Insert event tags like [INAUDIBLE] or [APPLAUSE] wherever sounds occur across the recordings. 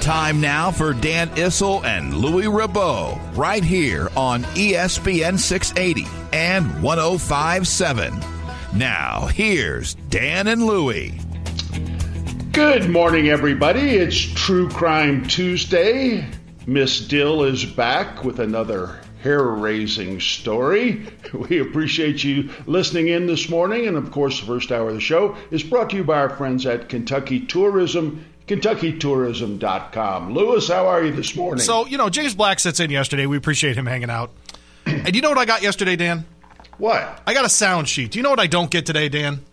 Time now for Dan Issel and Louis Rabot, right here on ESPN 680 and 1057. Now, here's Dan and Louie. Good morning, everybody. It's True Crime Tuesday. Miss Dill is back with another hair raising story. [LAUGHS] We appreciate you listening in this morning. And of course, the first hour of the show is brought to you by our friends at Kentucky Tourism KentuckyTourism.com. Lewis, how are you this morning? So, you know, James Black sits in yesterday. We appreciate him hanging out. and you know what I got yesterday, Dan? What? I got a sound sheet. Do you know what I don't get today, Dan?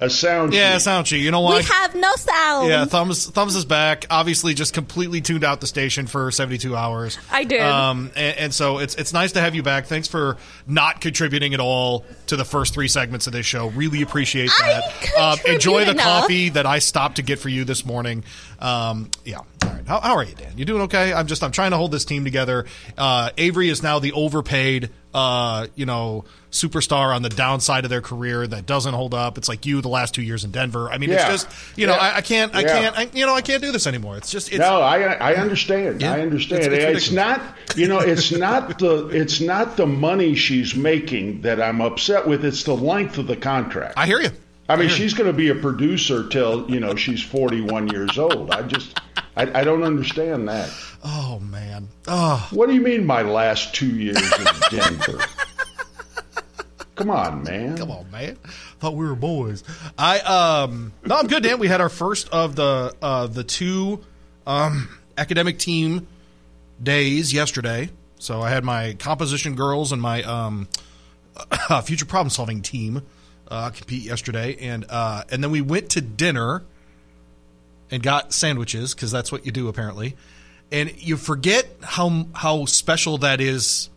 A sound yeah, sheet. a sound sheet. You know why? We have no sound. Yeah, thumbs thumbs is back. Obviously, just completely tuned out the station for seventy two hours. I did. Um, and, and, so it's it's nice to have you back. Thanks for not contributing at all to the first three segments of this show. Really appreciate that. Um, enjoy the enough. coffee that I stopped to get for you this morning. Um, yeah. How, how, are you, Dan? You doing okay? I'm just I'm trying to hold this team together. Uh, Avery is now the overpaid, uh, you know, superstar on the downside of their career that doesn't hold up. It's like you the last two years in Denver. I mean, Yeah. it's just you know Yeah. I, I can't I Yeah. can't I, you know I can't do this anymore. It's just it's, no, I I understand. I understand. It's- It's, it's not you know it's [LAUGHS] not the it's not the money she's making that I'm upset with. It's the length of the contract. I hear you. I mean, she's going to be a producer till you know she's 41 years old. I just I, I don't understand that. Oh man. Oh. What do you mean my last two years in Denver? [LAUGHS] Come on, man. Come on, man. Thought we were boys. I um no, I'm good, Dan. We had our first of the uh the two um academic team days yesterday. So I had my composition girls and my um [COUGHS] future problem solving team uh compete yesterday and uh and then we went to dinner and got sandwiches because that's what you do apparently. And you forget how how special that is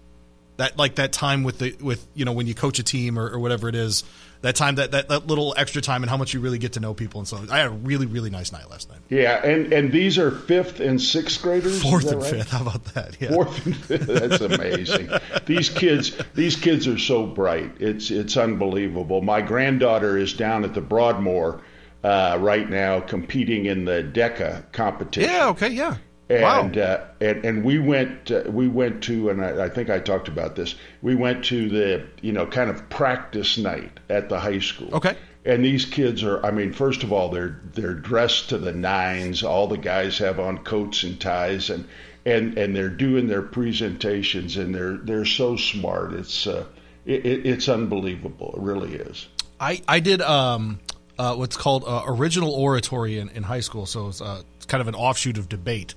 that like that time with the with you know when you coach a team or, or whatever it is that time that, that that little extra time and how much you really get to know people and so I had a really really nice night last night. Yeah, and and these are fifth and sixth graders. Fourth and right? fifth, how about that? Yeah. Fourth and fifth. That's amazing. these kids, these kids are so bright. It's it's unbelievable. My granddaughter is down at the Broadmoor uh, right now, competing in the DECA competition. Yeah. Okay. Yeah. And, wow. uh, and and we went uh, we went to and I, I think I talked about this. We went to the you know kind of practice night at the high school. Okay. And these kids are I mean first of all they're they're dressed to the nines. All the guys have on coats and ties and and and they're doing their presentations and they're they're so smart. It's uh, it, it, it's unbelievable. It really is. I I did um uh, what's called uh, original oratory in, in high school. So it's, uh, it's kind of an offshoot of debate,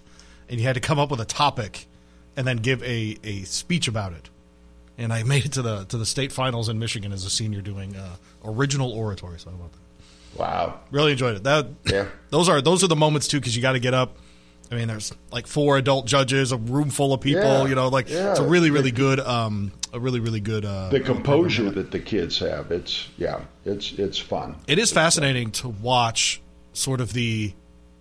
and you had to come up with a topic and then give a, a speech about it. And I [LAUGHS] made it to the to the state finals in Michigan as a senior doing uh, original oratory. So how about that? Wow. Really enjoyed it. That Yeah. those are those are the moments too because you got to get up. I mean, there's like four adult judges, a room full of people. Yeah. You know, like Yeah. it's a really really good, um, a really really good. Uh, The composure that the kids have. It's yeah. It's it's fun. it is fascinating to watch sort of the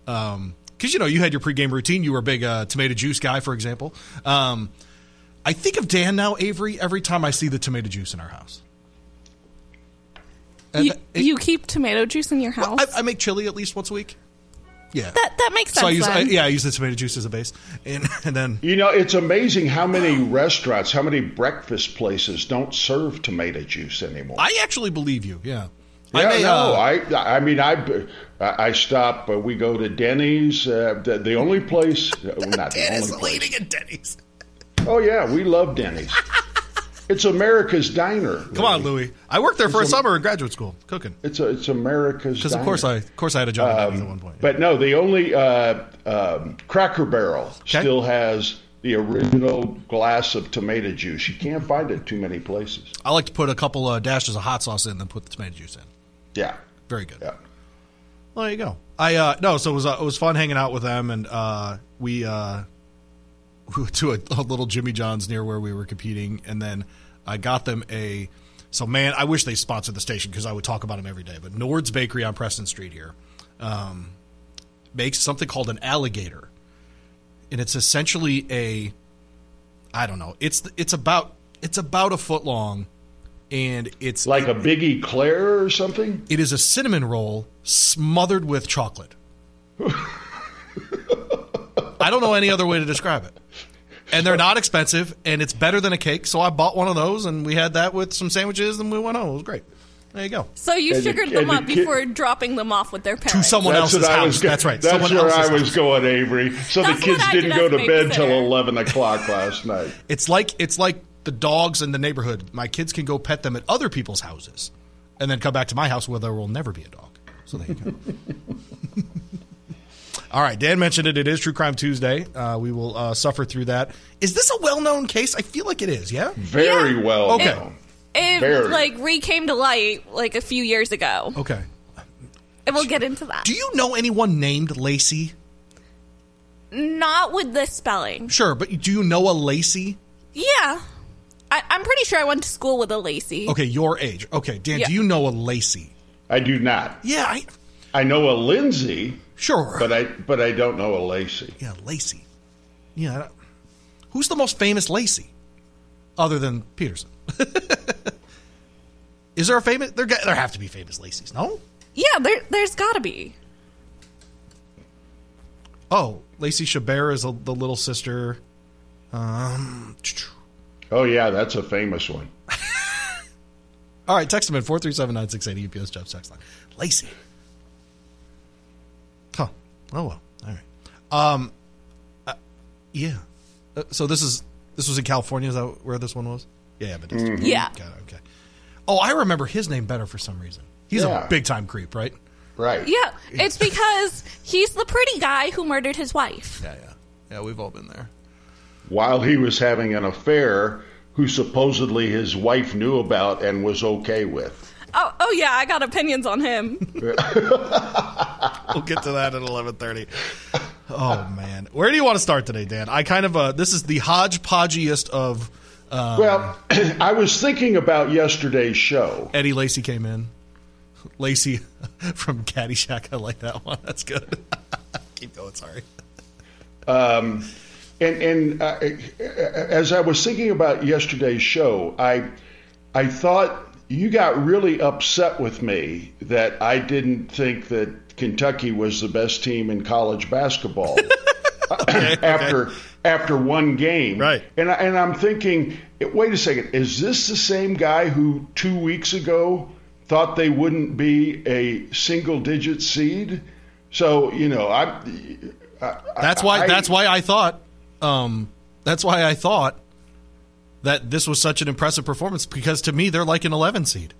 because you know you had your pregame routine. You were a big uh, tomato juice guy, for example. Um, I think of Dan now, Avery, every time I see the tomato juice in our house. You, it- you keep tomato juice in your house? I, I make chili at least once a week. Yeah, that that makes sense. so I use I, yeah I use the tomato juice as a base, and [LAUGHS] and then You know, it's amazing how many restaurants, how many breakfast places don't serve tomato juice anymore. I actually believe you. Yeah, yeah, may, no, uh, I, I mean, I, I stop. Uh, we go to Denny's. Uh, the, the only place, uh, not the [LAUGHS] is only place. eating at Denny's. Oh yeah, we love Denny's. [LAUGHS] It's America's diner. Come on, Louie. I worked there for a It's a- summer in graduate school cooking. It's a, it's America's Because of course I, of course I had a job at at one point. But no, the only uh, um, Cracker Barrel still has the original glass of tomato juice. You can't find it too many places. I like to put a couple uh, dashes of hot sauce in, then put the tomato juice in. Yeah, Very good. yeah. Well, there you go. I uh, no, so it was uh, it was fun hanging out with them, and uh, we uh, [LAUGHS] to a, a little Jimmy John's near where we were competing, and then I got them a. So man, I wish they sponsored the station because I would talk about them every day. But Nord's Bakery on Preston Street here um, makes something called an alligator, and it's essentially a. I don't know. It's it's about it's about a foot long, and it's Like a Big Eclair or something. it is a cinnamon roll smothered with chocolate. [LAUGHS] I don't know any other way to describe it. And they're not expensive, and it's better than a cake. So I bought one of those, and we had that with some sandwiches, and we went home. It was great. There you go. So you And the- sugared and them the up kid- before dropping them off with their To someone That's else's house. was. go- that's right. That's someone where I was house. going, Avery. So That's the kids did didn't go to bed till eleven o'clock last night. It's like it's like the dogs in the neighborhood. My kids can go pet them at other people's houses, and then come back to my house where there will never be a dog. So there you go. [LAUGHS] All right, Dan mentioned it. It is True Crime Tuesday. Uh, we will uh, suffer through that. Is this a well-known case? I feel like it is. Yeah. Very Yeah. well Okay. known. It Very. like re came to light like a few years ago, Okay. and we'll get into that. Do you know anyone named Lacey? Not with this spelling. Sure, but do you know a Lacey? Yeah, I, I'm pretty sure I went to school with a Lacey. Okay, your age. Okay, Dan, Yeah. do you know a Lacey? I do not. Yeah, I I know a Lindsay, sure. but I but I don't know a Lacey. yeah, Lacey. Yeah. Who's the most famous Lacey, other than Peterson? [LAUGHS] Is there a famous? There, there have to be famous Lacey's. No. Yeah, there, there's got to be. Oh, Lacey Chabert is a, the little sister. Um. Oh yeah, that's a famous one. [LAUGHS] All right, text them in four three seven nine six eight UPS Jobs text line. Lacey. Huh. Oh well. All right. Um. uh, yeah. Uh, so this is this was in California. Is that where this one was? Yeah, but Mm-hmm. Yeah. Okay. Okay. Oh, I remember his name better for some reason. He's Yeah. a big time creep, right? Right. Yeah, it's because he's the pretty guy who murdered his wife. Yeah, yeah, yeah. We've all been there. While he was having an affair, who supposedly his wife knew about and was okay with. Oh, oh yeah, I got opinions on him. We'll get to that at eleven thirty. Oh man, where do you want to start today, Dan? I kind of uh, this is the hodgepodgeiest of uh, Well, [CLEARS THROAT] I was thinking about yesterday's show. Eddie Lacy came in. Lacey [LAUGHS] from Caddyshack. I like that one. That's good. [LAUGHS] Keep going. Sorry. Um, and and uh, as I was thinking about yesterday's show, I I thought you got really upset with me that I didn't think that Kentucky was the best team in college basketball [LAUGHS] after after one game. Right. And I, and I'm thinking, wait a second, is this the same guy who two weeks ago thought they wouldn't be a single digit seed? So you know, I. I That's why. I- that's why I thought. Um, that's why I thought that this was such an impressive performance because to me they're like an 11 seed.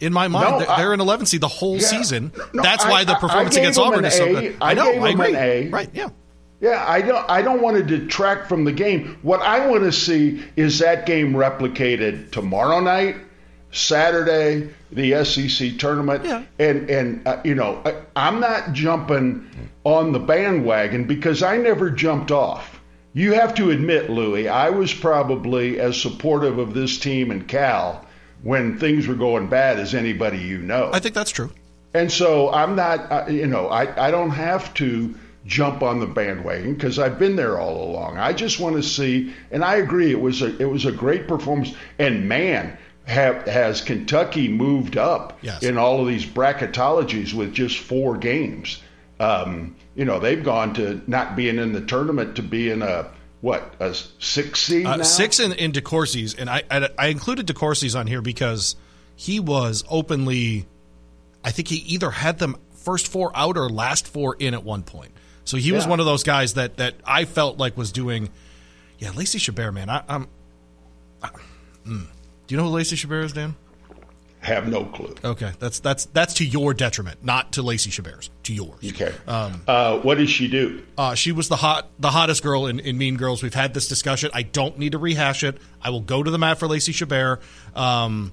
In my mind, No, they're, I- they're an 11 seed the whole Yeah. season. No, that's I- why the I- I performance against Auburn is so A. good. I know. gave I agree. an A. Right? Yeah. Yeah, I don't. I don't want to detract from the game. What I want to see is that game replicated tomorrow night, Saturday, the SEC tournament, Yeah. and and uh, you know I, I'm not jumping on the bandwagon because I never jumped off. You have to admit, Louis, I was probably as supportive of this team and Cal when things were going bad as anybody you know. I think that's true. And so I'm not, you know, I, I don't have to jump on the bandwagon because I've been there all along. I just want to see, and I agree, it was a it was a great performance. And man, have, has Kentucky moved up Yes. in all of these bracketologies with just four games? Um, you know, they've gone to not being in the tournament to being a what a six seed Uh, now. six in, in DeCourcy's, and I, I I included DeCourcy's on here because he was openly, I think he either had them first four out or last four in at one point. So he was one of those guys that that I felt like was doing, yeah, Lacey Chabert, man, I, I'm. Do you know who Lacey Chabert is, Dan? Have no clue. Okay, that's that's that's to your detriment, not to Lacey Chabert's, to yours. Okay. uh, what does she do? Uh, she was the hot, the hottest girl in, in Mean Girls. We've had this discussion. I don't need to rehash it. I will go to the mat for Lacey Chabert. Um,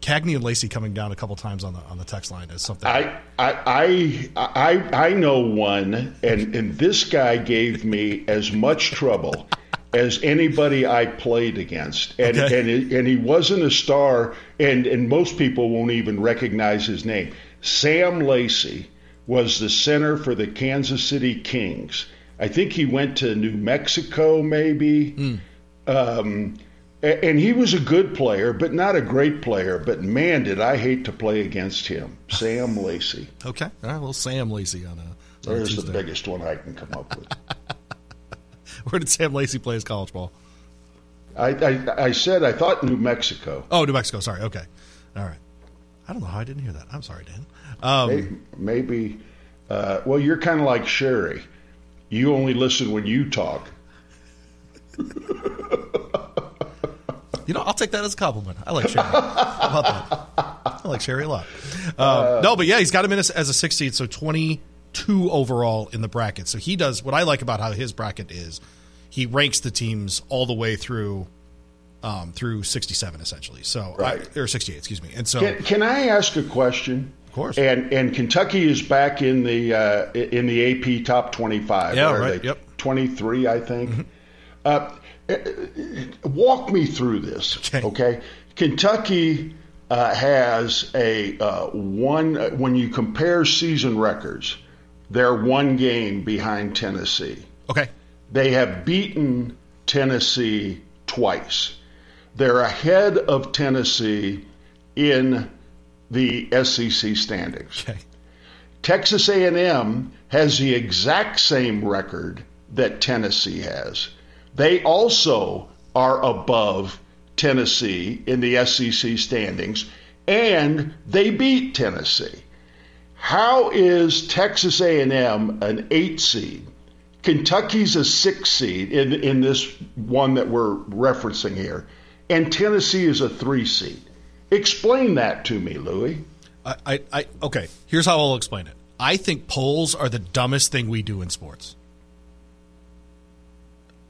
Cagney and Lacey coming down a couple times on the on the text line is something. I, I, I, I, I know one, and, and this guy gave me as much trouble as anybody I played against, and Okay. and, and he wasn't a star, and and most people won't even recognize his name. Sam Lacey was the center for the Kansas City Kings. I think he went to New Mexico, maybe. Um, and he was a good player, but not a great player. But man, did I hate to play against him, Sam Lacey. [LAUGHS] okay, all right, well, Sam Lacey on a. on There's the biggest one I can come up with. [LAUGHS] [LAUGHS] Where did Sam Lacey play his college ball? I, I, I said I thought New Mexico. Oh, New Mexico. Sorry. Okay, all right. I don't know how I didn't hear that. I'm sorry, Dan. Um, Maybe, maybe uh, well, you're kind of like Sherry. You only listen when you talk. [LAUGHS] You know, I'll take that as a compliment. I like Sherry. How about that? I like Sherry a lot. Um, no, but yeah, he's got him in as, as a 16, so 22 overall in the bracket. So he does what I like about how his bracket is. He ranks the teams all the way through um, through 67, essentially. So Right. I, or 68, excuse me. And so Can, can I ask a question? Of course. And and Kentucky is back in the uh, in the AP top 25. Yeah, right, they yep. 23, I think. Uh, uh, walk me through this, Okay. okay? Kentucky uh, has a uh, one uh, when you compare season records, they're one game behind Tennessee. okay, They have beaten Tennessee twice. They're ahead of Tennessee in the SEC standings. okay, Texas A&M has the exact same record that Tennessee has. They also are above Tennessee in the SEC standings and they beat Tennessee. How is Texas A&M an 8 seed? Kentucky's a 6 seed in in this one that we're referencing here and Tennessee is a 3 seed. Explain that to me, Louis. I, I, I okay. Here's how I'll explain it. I think polls are the dumbest thing we do in sports.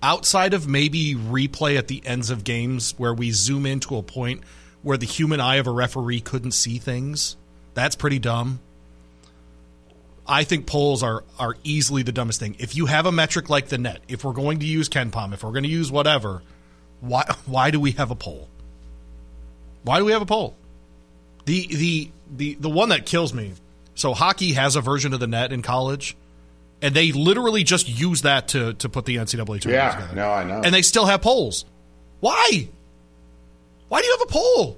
Outside of maybe replay at the ends of games where we zoom in to a point where the human eye of a referee couldn't see things, that's pretty dumb. I think polls are are easily the dumbest thing. If you have a metric like the net, if we're going to use KenPom, if we're going to use whatever, why why do we have a poll? Why do we have a poll? The the the the one that kills me. So hockey has a version of the net in college, and they literally just use that to to put the NCAA tournament Yeah, together. no, I know. And they still have polls. Why? Why do you have a poll?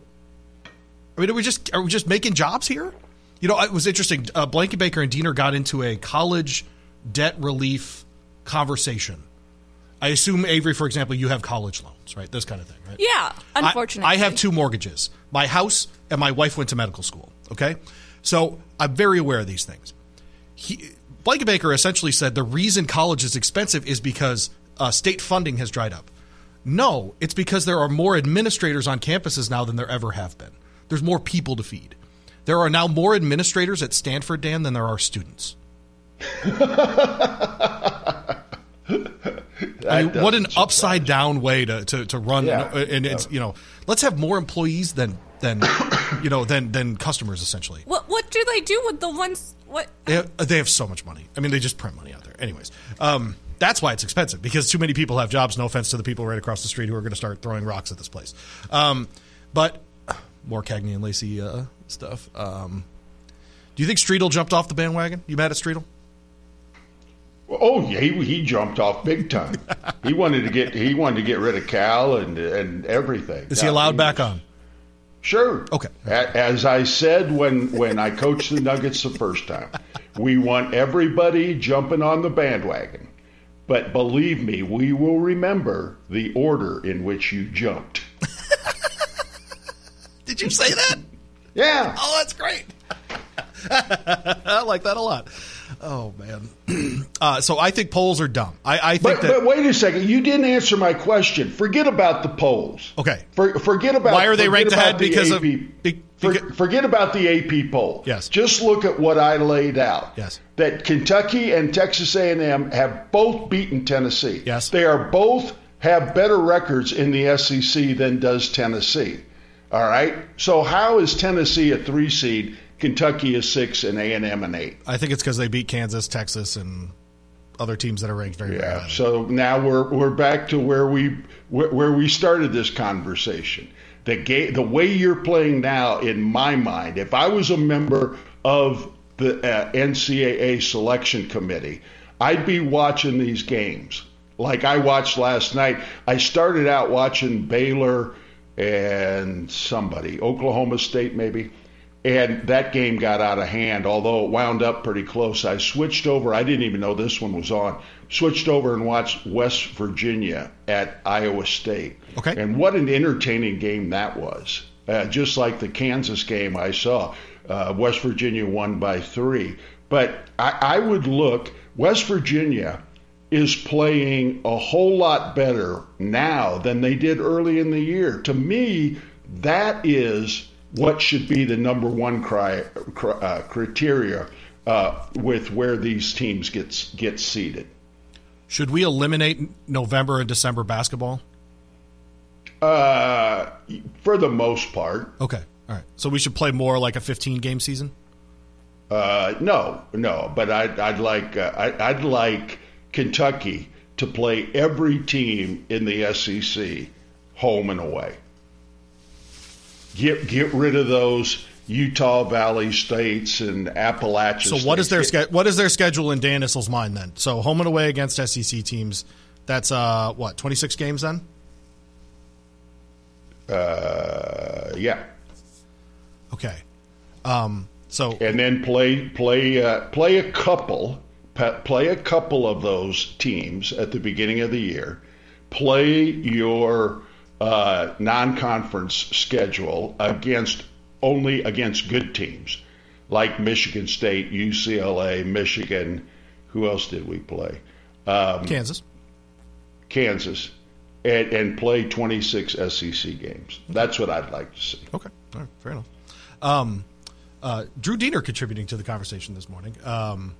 I mean, are we just are we just making jobs here? You know, it was interesting. Uh, Blanket Baker and Deener got into a college debt relief conversation. I assume Avery, for example, you have college loans, right? This kind of thing, right? Yeah, I- unfortunately. I, have two mortgages my house and my wife went to medical school. Okay. So I'm very aware of these things. He, Blanket Baker essentially said the reason college is expensive is because uh, state funding has dried up. No, it's because there are more administrators on campuses now than there ever have been. There's more people to feed. There are now more administrators at Stanford, Dan, than there are students. [LAUGHS] I mean, what an doesn't upside down way to, to, to run Yeah. and, and it's you know let's have more employees than than you know than than customers essentially. What what do they do with the ones? What? They have, they have so much money. I mean they just print money out there. Anyways um, that's why it's expensive because too many people have jobs. No offense to the people right across the street who are going to start throwing rocks at this place. Um, but more cagney and lacey uh, stuff um, do you think Streetel jumped off the bandwagon you mad at Streetel? Oh, yeah, he he jumped off big time. [LAUGHS] he wanted to get he wanted to get rid of Cal and and everything. is he allowed back on Sure. Okay. As I said when when I coached the Nuggets the first time, we want everybody jumping on the bandwagon. But believe me, we will remember the order in which you jumped. [LAUGHS] did you say that Yeah. Oh, that's great. [LAUGHS] I like that a lot. Oh man. [CLEARS THROAT] uh, so I think polls are dumb. I, I think But, that. but wait a second, you didn't answer my question. Forget about the polls. Okay. For, forget about Why are they ranked ahead? the Because AP, of- be- for- forget about the AP poll. Yes. Just look at what I laid out. Yes. That Kentucky and Texas A&M have both beaten Tennessee. Yes. They are both have better records in the SEC than does Tennessee. All right. So how is Tennessee a three seed? Kentucky is six, and A&M an eight. I think it's because they beat Kansas, Texas, and other teams that are ranked very, Yeah. So now we're we're back to where we where, where we started this conversation. The game, the way you're playing now, in my mind, if I was a member of the uh, NCAA selection committee, I'd be watching these games like I watched last night. I started out watching Baylor and somebody, Oklahoma State maybe. And that game got out of hand, although it wound up pretty close. I switched over. I didn't even know this one was on. Switched over and watched West Virginia at Iowa State. Okay. And what an entertaining game that was. Uh, just like the Kansas game I saw. Uh, West Virginia won by three. But I, I would look, West Virginia is playing a whole lot better now than they did early in the year. To me, that is what should be the number one uh, criteria uh, with where these teams get get seated. Should we eliminate November and December basketball? Uh, for the most part, Okay. All right. So we should play more like a 15 game season? uh, no, no. But I'd, I'd like uh, I, I'd like Kentucky to play every team in the SEC home and away. Get get rid of those Utah Valley states and Appalachia. So what is their states. what is their schedule in Dan Issel's mind then? So home and away against SEC teams. That's uh what 26 games then? Uh, yeah, Okay. Um so and then play play uh, play a couple play a couple of those teams at the beginning of the year. Play your uh, non-conference schedule against only against good teams like Michigan State, UCLA, Michigan. Who else did we play? Um, Kansas. Kansas, and, and play 26 SEC games. That's what I'd like to see. Okay. All right. Fair enough. Um, uh, Drew Deener contributing to the conversation this morning. Um,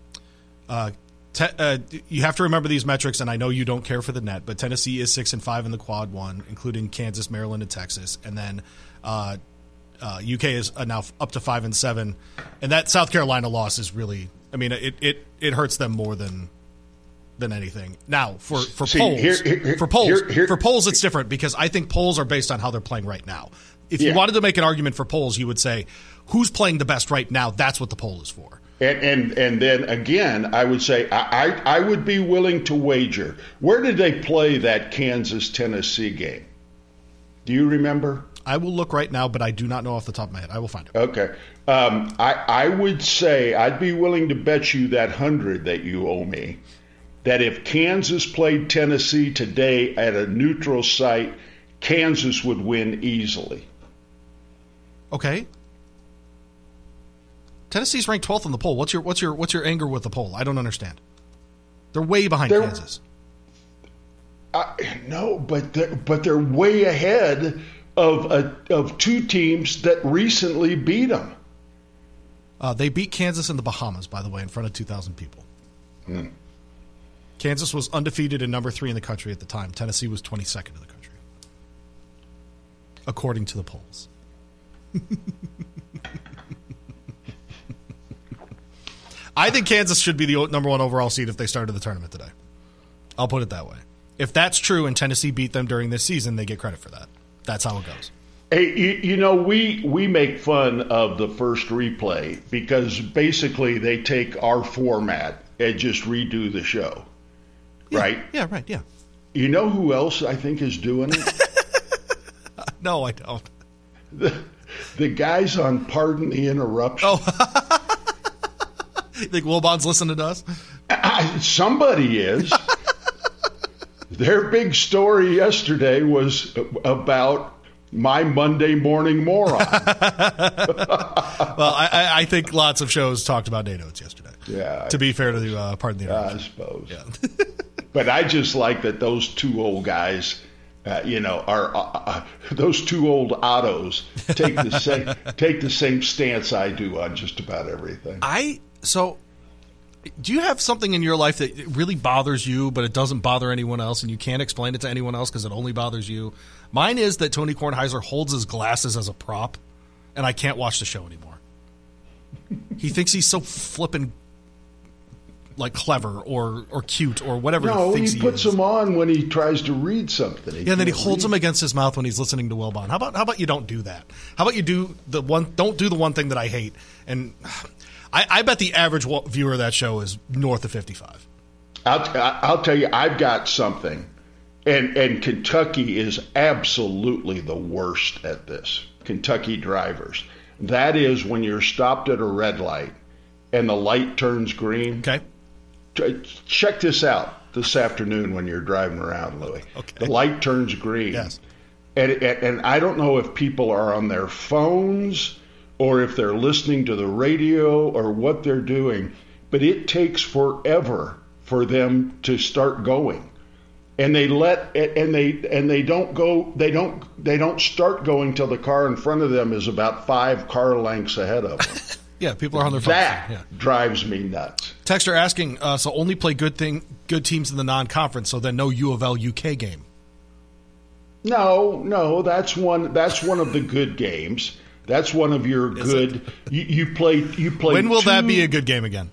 uh, te- uh, you have to remember these metrics, and I know you don't care for the net, but Tennessee is six and five in the quad one, including Kansas, Maryland, and Texas, and then uh, uh, UK is uh, now up to five and seven, and that South Carolina loss is really, I mean, it it, it hurts them more than than anything. Now for for See, polls, here- here- for polls, here- here- for polls, it's different because I think polls are based on how they're playing right now. If you wanted to make an argument for polls, you would say who's playing the best right now. That's what the poll is for. And, and and then again, I would say I, I I would be willing to wager. Where did they play that Kansas Tennessee game? Do you remember? I will look right now, but I do not know off the top of my head. I will find it. Okay. Um, I I would say I'd be willing to bet you that hundred that you owe me that if Kansas played Tennessee today at a neutral site, Kansas would win easily. Okay. Tennessee's ranked 12th in the poll. What's your what's your what's your anger with the poll? I don't understand. They're way behind They're- Kansas. I, no, but they're, but they're way ahead of a, of two teams that recently beat them. Uh, they beat Kansas in the Bahamas, by the way, in front of 2,000 people. Kansas was undefeated and number three in the country at the time. Tennessee was 22nd in the country, according to the polls. [LAUGHS] I think Kansas should be the number one overall seed if they started the tournament today. I'll put it that way. If that's true and Tennessee beat them during this season, they get credit for that. That's how it goes. Hey, you, you know, we we make fun of the first replay because basically they take our format and just redo the show, right? Yeah, right. Yeah. You know who else I think is doing it? [LAUGHS] [LAUGHS] No, I don't. the, the guys on Pardon the Interruption. Oh. [LAUGHS] You think Wilbon's listening to us? I- [LAUGHS] somebody is. [LAUGHS] Their big story yesterday was about my Monday morning moron. [LAUGHS] Well, I, I- I think lots of shows talked about day notes yesterday. Yeah. To be fair to the uh, pardon the I suppose. but I just like that those two old guys, uh, you know, are uh, uh, those two old autos take the same take the same stance I do on just about everything. I so. Do you have something in your life that really bothers you, but it doesn't bother anyone else, and you can't explain it to anyone else because it only bothers you? Mine is that Tony Kornheiser holds his glasses as a prop, and I can't watch the show anymore. he thinks he's so flippin' like clever or or cute or whatever No, he he, puts them on when he tries to read something. He Yeah, and then he holds read. them against his mouth when he's listening to Wilbon. How about how about you don't do that? How about you do the one? Don't do the one thing that I hate. And I, I bet the average viewer of that show is north of fifty-five. I'll, I'll tell you, I've got something, and and Kentucky is absolutely the worst at this. Kentucky drivers. That is when you're stopped at a red light, and the light turns green. Okay. Check this out this afternoon when you're driving around, Louis. Okay. The light turns green. Yes. And, and and I don't know if people are on their phones or if they're listening to the radio or what they're doing, but it takes forever for them to start going. And they let and they and they don't go they don't they don't start going till the car in front of them is about 5 car lengths ahead of them. [LAUGHS] Yeah, people are on their phones. that Yeah. drives me nuts. Texter asking, uh, so only play good thing, good teams in the non-conference, so then no U of L UK game. No, no, that's one. That's one of the good games. That's one of your good. You, you play. You play. When will that be a good game again?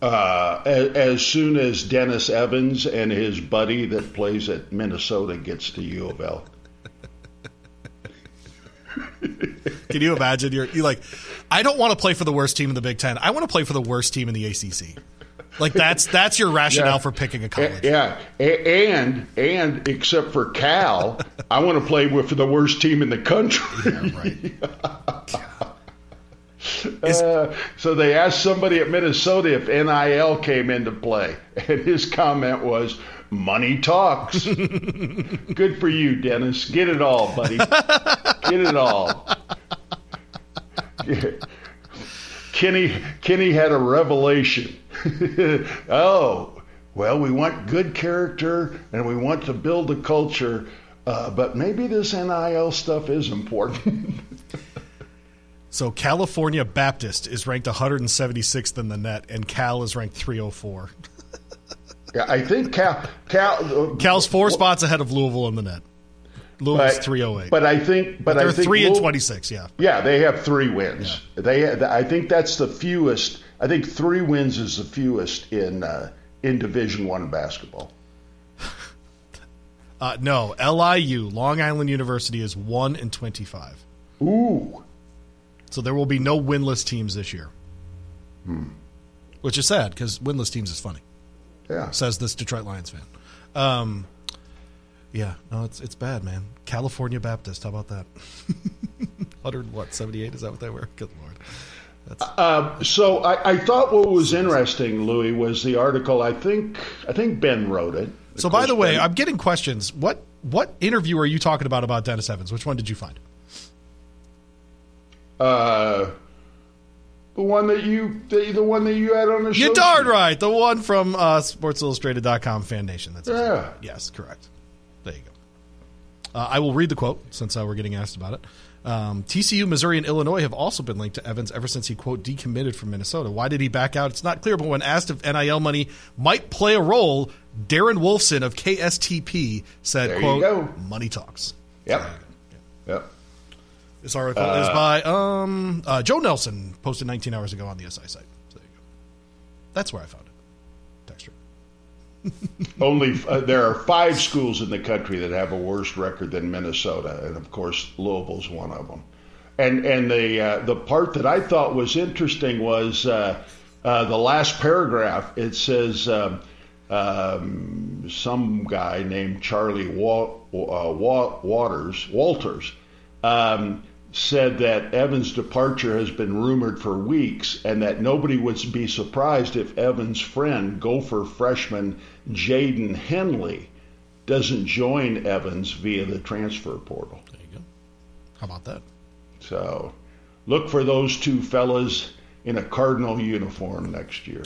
Uh, as, as soon as Dennis Evans and his buddy that plays at Minnesota gets to U of L. [LAUGHS] Can you imagine? You're, you're like, I don't want to play for the worst team in the Big Ten. I want to play for the worst team in the ACC. Like that's that's your rationale Yeah. for picking a college. yeah, and and except for Cal, I want to play with the worst team in the country. Right. [LAUGHS] Uh, so they asked somebody at Minnesota if NIL came into play, and his comment was, "Money talks." [LAUGHS] Good for you, Dennis. Get it all, buddy. Get it all. [LAUGHS] Kenny Kenny had a revelation. [LAUGHS] oh, well, we want good character and we want to build a culture, uh, but maybe this NIL stuff is important. [LAUGHS] So California Baptist is ranked 176th in the net, and Cal is ranked 304. [LAUGHS] Yeah, I think Cal, Cal, uh, Cal's four spots ahead of Louisville in the net. Louisville's 308. But I think, but they're I think three and 26. Yeah. Yeah, they have three wins. They, I think that's the fewest. I think three wins is the fewest in uh, in Division One basketball. [LAUGHS] Uh, no, LIU Long Island University is one and 25. Ooh, So there will be no winless teams this year. Hmm. Which is sad because winless teams is funny. yeah. Says this Detroit Lions fan. Um, yeah, no, it's it's bad, man. California Baptist, how about that? [LAUGHS] 100 what 78 is that what they were? Good lord. Uh, so I, I thought what was interesting, Louis, was the article. I think I think Ben wrote it. So by the way, Ben- I'm getting questions. What what interview are you talking about about Dennis Evans? Which one did you find? uh, the one that you the, the one that you had on the show. You're darn right. The one from uh, SportsIllustrated.com Fan Nation. That's Yeah. exactly- Yes, correct. There you go. Uh, I will read the quote since uh, we're getting asked about it. Um, TCU, Missouri, and Illinois have also been linked to Evans ever since he, quote, decommitted from Minnesota. Why did he back out? It's not clear, but when asked if NIL money might play a role, Darren Wolfson of KSTP said, There quote, money talks. Yep. Yep. This article is by um, uh, Joe Nelson, posted 19 hours ago on the SI site. So there you go. That's where I found it. [LAUGHS] Only uh, there are five schools in the country that have a worse record than Minnesota, and of course Louisville's one of them. And and the uh, the part that I thought was interesting was uh, uh, the last paragraph. It says um, um, some guy named Charlie Wa- uh, Wa- Waters Walters um, said that Evans' departure has been rumored for weeks, and that nobody would be surprised if Evans' friend, Gopher freshman Jaden Henley, doesn't join Evans via the transfer portal. There you go. How about that? So look for those two fellas in a Cardinal uniform next year.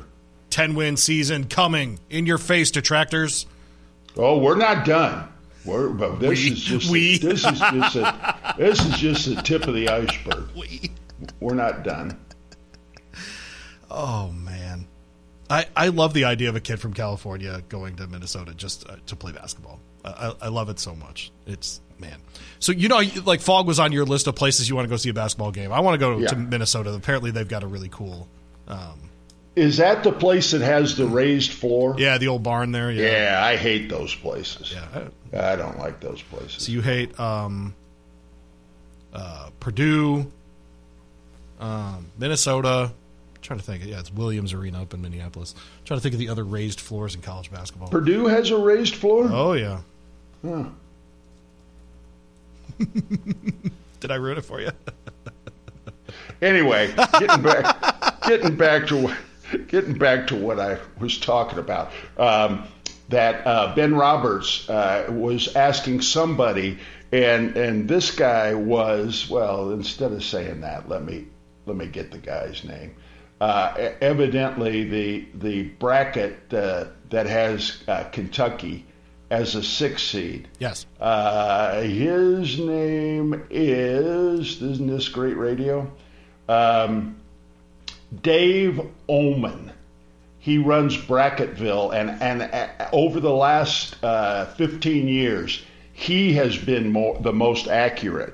10 win season coming in your face, detractors. Oh, we're not done. We're, but this We- is just we. this is just a, [LAUGHS] this is just the tip of the iceberg. [LAUGHS] We- We're not done. Oh, man. I, I love the idea of a kid from California going to Minnesota just uh, to play basketball. I, I, I love it so much. It's, man. So, you know, like Phog was on your list of places you want to go see a basketball game. I want to go Yeah. to Minnesota. Apparently, they've got a really cool. Um, Is that the place that has the raised floor? yeah, the old barn there. Yeah. Yeah, I hate those places. Yeah. I don't like those places. So you hate um, uh, Purdue, um, Minnesota. I'm trying to think. Yeah, it's Williams Arena up in Minneapolis. I'm trying to think of the other raised floors in college basketball. Purdue has a raised floor. Oh yeah. Huh. [LAUGHS] Did I ruin it for you? Anyway, getting back, getting back to what- getting back to what I was talking about. Um, that uh, Ben Roberts uh, was asking somebody, and and this guy was well. Instead of saying that, let me let me get the guy's name. Uh, evidently, the the bracket uh, that has uh, Kentucky as a six seed. yes. Uh, his name is, isn't this great radio? Um, Dave Ommen. He runs Bracketville, and, and uh, over the last uh, 15 years, he has been more, the most accurate.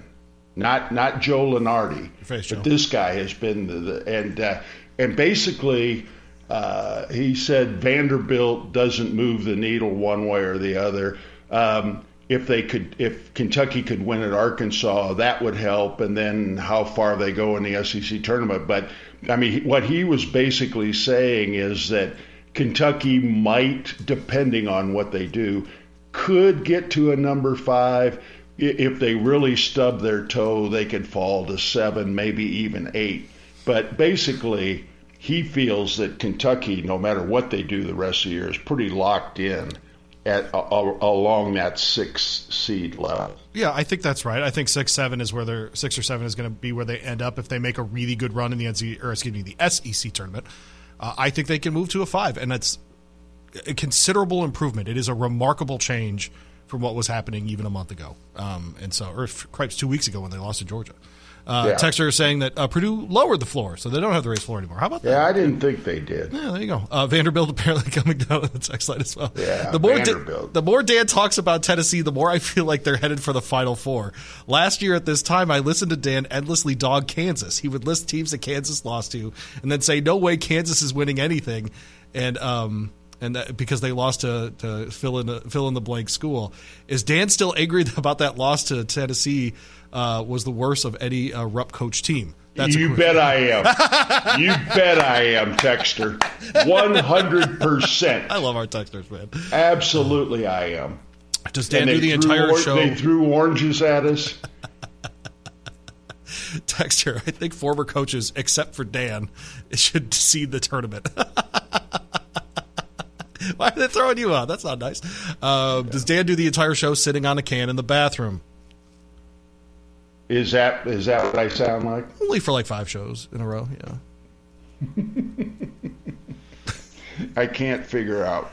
Not not Joe Lunardi, face, but Joe. this guy has been the, the and uh, and basically uh, he said Vanderbilt doesn't move the needle one way or the other. Um, if they could, if Kentucky could win at Arkansas, that would help, and then how far they go in the SEC tournament. But I mean, what he was basically saying is that Kentucky might, depending on what they do, could get to a number five. If they really stub their toe, they could fall to seven, maybe even eight. But basically, he feels that Kentucky, no matter what they do the rest of the year, is pretty locked in at along that six seed level. Yeah, I think that's right. I think six, seven is where they're six or seven is going to be where they end up if they make a really good run in the NC or excuse me the SEC tournament. Uh, I think they can move to a five, and that's a considerable improvement. It is a remarkable change from what was happening even a month ago, um, and so or cripes two weeks ago when they lost to Georgia. Uh, Yeah. Texter is saying that uh, Purdue lowered the floor, so they don't have the raised floor anymore. How about that? Yeah, I didn't think they did. Yeah, there you go. Uh, Vanderbilt apparently [LAUGHS] coming down on the text line as well. Yeah, the more Vanderbilt. the more Dan talks about Tennessee, the more I feel like they're headed for the Final Four. Last year at this time, I listened to Dan endlessly dog Kansas. He would list teams that Kansas lost to, and then say, "No way, Kansas is winning anything," and um. And that, because they lost to, to fill in the, fill in the blank school, is Dan still angry [LAUGHS] about that loss to Tennessee? Uh, was the worst of any uh, Rupp coach team? That's you bet I [LAUGHS] am. you bet I am, Texter. One hundred percent. I love our texters, man. Absolutely, I am. Does Dan do the entire or- show? They threw oranges at us. [LAUGHS] Texter, I think former coaches, except for Dan, should seed the tournament. [LAUGHS] Why are they throwing you out? That's not nice. Um, Does Dan do the entire show sitting on a can in the bathroom? Is that is that what I sound like? Only for like five shows in a row. Yeah. [LAUGHS] I can't figure out.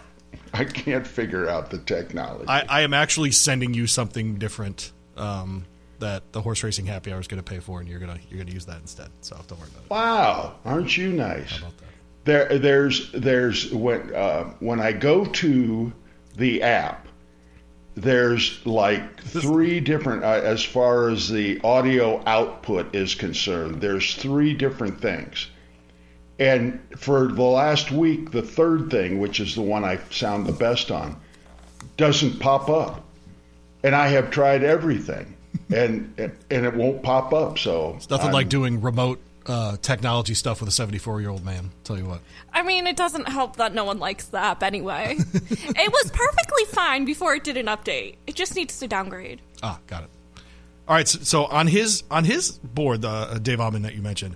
I can't figure out the technology. I, I am actually sending you something different um, that the horse racing happy hour is going to pay for, and you're gonna you're gonna use that instead. So don't worry about it. wow, aren't you nice? about that? There, there's, there's when uh, when I go to the app, there's like three different uh, as far as the audio output is concerned. There's three different things, and for the last week, the third thing, which is the one I sound the best on, doesn't pop up, and I have tried everything, and and it won't pop up. So It's nothing I'm- like doing remote uh, technology stuff with a 74 year old man. Tell you what. I mean, it doesn't help that no one likes the app anyway. it was perfectly fine before it did an update. It just needs to downgrade. Ah, got it. All right, so, so on his on his board, the uh, Dave Ommen that you mentioned,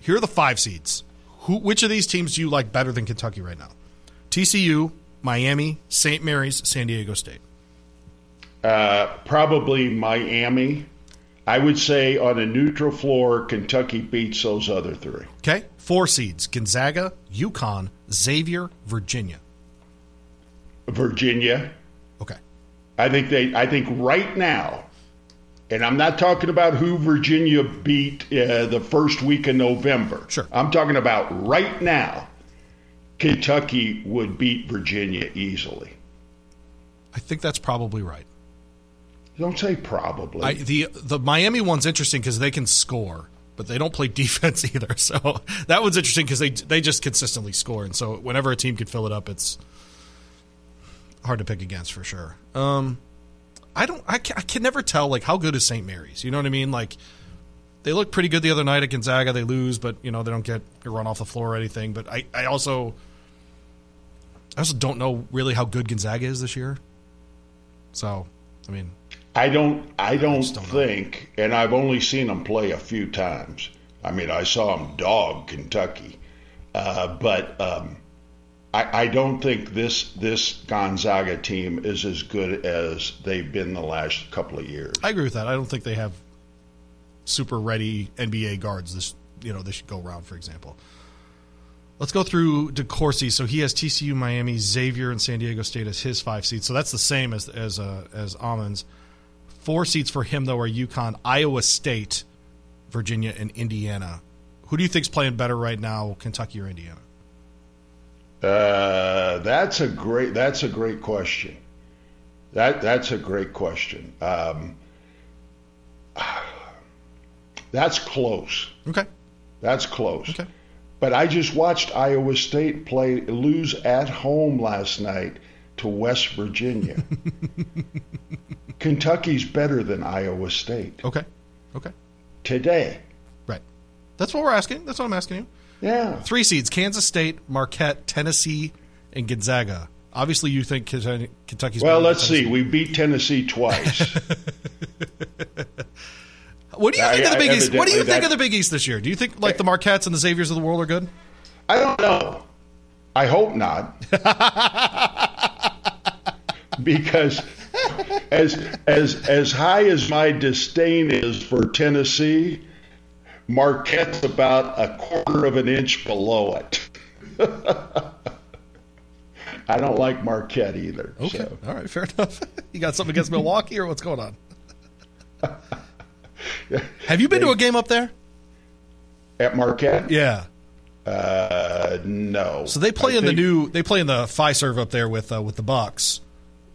here are the five seeds. Who, which of these teams do you like better than Kentucky right now? TCU, Miami, St. Mary's, San Diego State. Uh, probably Miami. I would say on a neutral floor, Kentucky beats those other three. Okay, four seeds: Gonzaga, UConn, Xavier, Virginia. Virginia. Okay. I think they. I think right now, and I'm not talking about who Virginia beat uh, the first week of November. Sure. I'm talking about right now. Kentucky would beat Virginia easily. I think that's probably right. Don't say probably. I, the the Miami one's interesting because they can score, but they don't play [LAUGHS] defense either. So that one's interesting because they they just consistently score, and so whenever a team can fill it up, it's hard to pick against for sure. Um, I don't. I can, I can never tell like how good is St. Mary's. You know what I mean? Like they look pretty good the other night at Gonzaga. They lose, but you know they don't get run off the floor or anything. But I I also I also don't know really how good Gonzaga is this year. So I mean. I don't. I don't, don't think, and I've only seen them play a few times. I mean, I saw them dog Kentucky, uh, but um, I, I, don't think this this Gonzaga team is as good as they've been the last couple of years. I agree with that. I don't think they have super ready NBA guards. This you know this should go around, for example. Let's go through DeCourcy. So he has TCU, Miami, Xavier, and San Diego State as his five seeds. So that's the same as as uh, as Ommen's. Four seats for him though are UConn, Iowa State, Virginia, and Indiana. Who do you think's playing better right now, Kentucky or Indiana? Uh, that's a great. That's a great question. That that's a great question. Um, that's close. Okay. That's close. Okay. But I just watched Iowa State play lose at home last night to West Virginia. [LAUGHS] Kentucky's better than Iowa State. Okay. Okay. Today. Right. That's what we're asking. That's what I'm asking you. Yeah. Three seeds: Kansas State, Marquette, Tennessee, and Gonzaga. Obviously, you think Kentucky's. Well, let's see. We beat Tennessee twice. [LAUGHS] what do you think I, of the Big East? What do you think of the Big East this year? Do you think like the Marquettes and the Xaviers of the world are good? I don't know. I hope not. [LAUGHS] because as as as high as my disdain is for Tennessee, Marquette's about a quarter of an inch below it. [LAUGHS] I don't like Marquette either. Okay, so. all right, fair enough. [LAUGHS] you got something against Milwaukee, or what's going on? [LAUGHS] Have you been they, to a game up there? At Marquette? Yeah. Uh, no. So they play I in think... the new. They play in the Fiserv up there with uh, with the Bucks.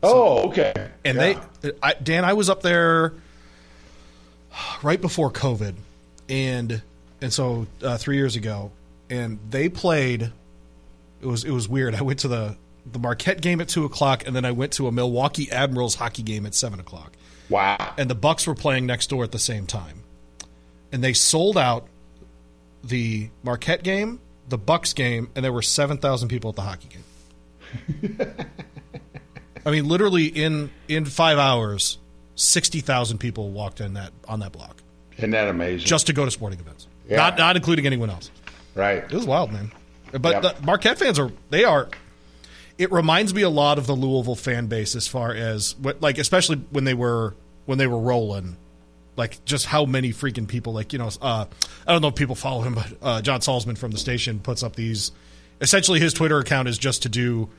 So, oh, okay. And yeah. they, I, Dan, I was up there right before COVID, and and so uh, three years ago, and they played. It was it was weird. I went to the the Marquette game at two o'clock, and then I went to a Milwaukee Admirals hockey game at seven o'clock. Wow! And the Bucks were playing next door at the same time, and they sold out the Marquette game, the Bucks game, and there were seven thousand people at the hockey game. [LAUGHS] I mean, literally in in five hours, sixty thousand people walked in that on that block. Isn't that amazing? Just to go to sporting events, yeah. not not including anyone else. Right. It was wild, man. But yep. the Marquette fans are they are. It reminds me a lot of the Louisville fan base as far as what like especially when they were when they were rolling like just how many freaking people like you know uh, i don't know if people follow him but uh, john salzman from the station puts up these essentially his twitter account is just to do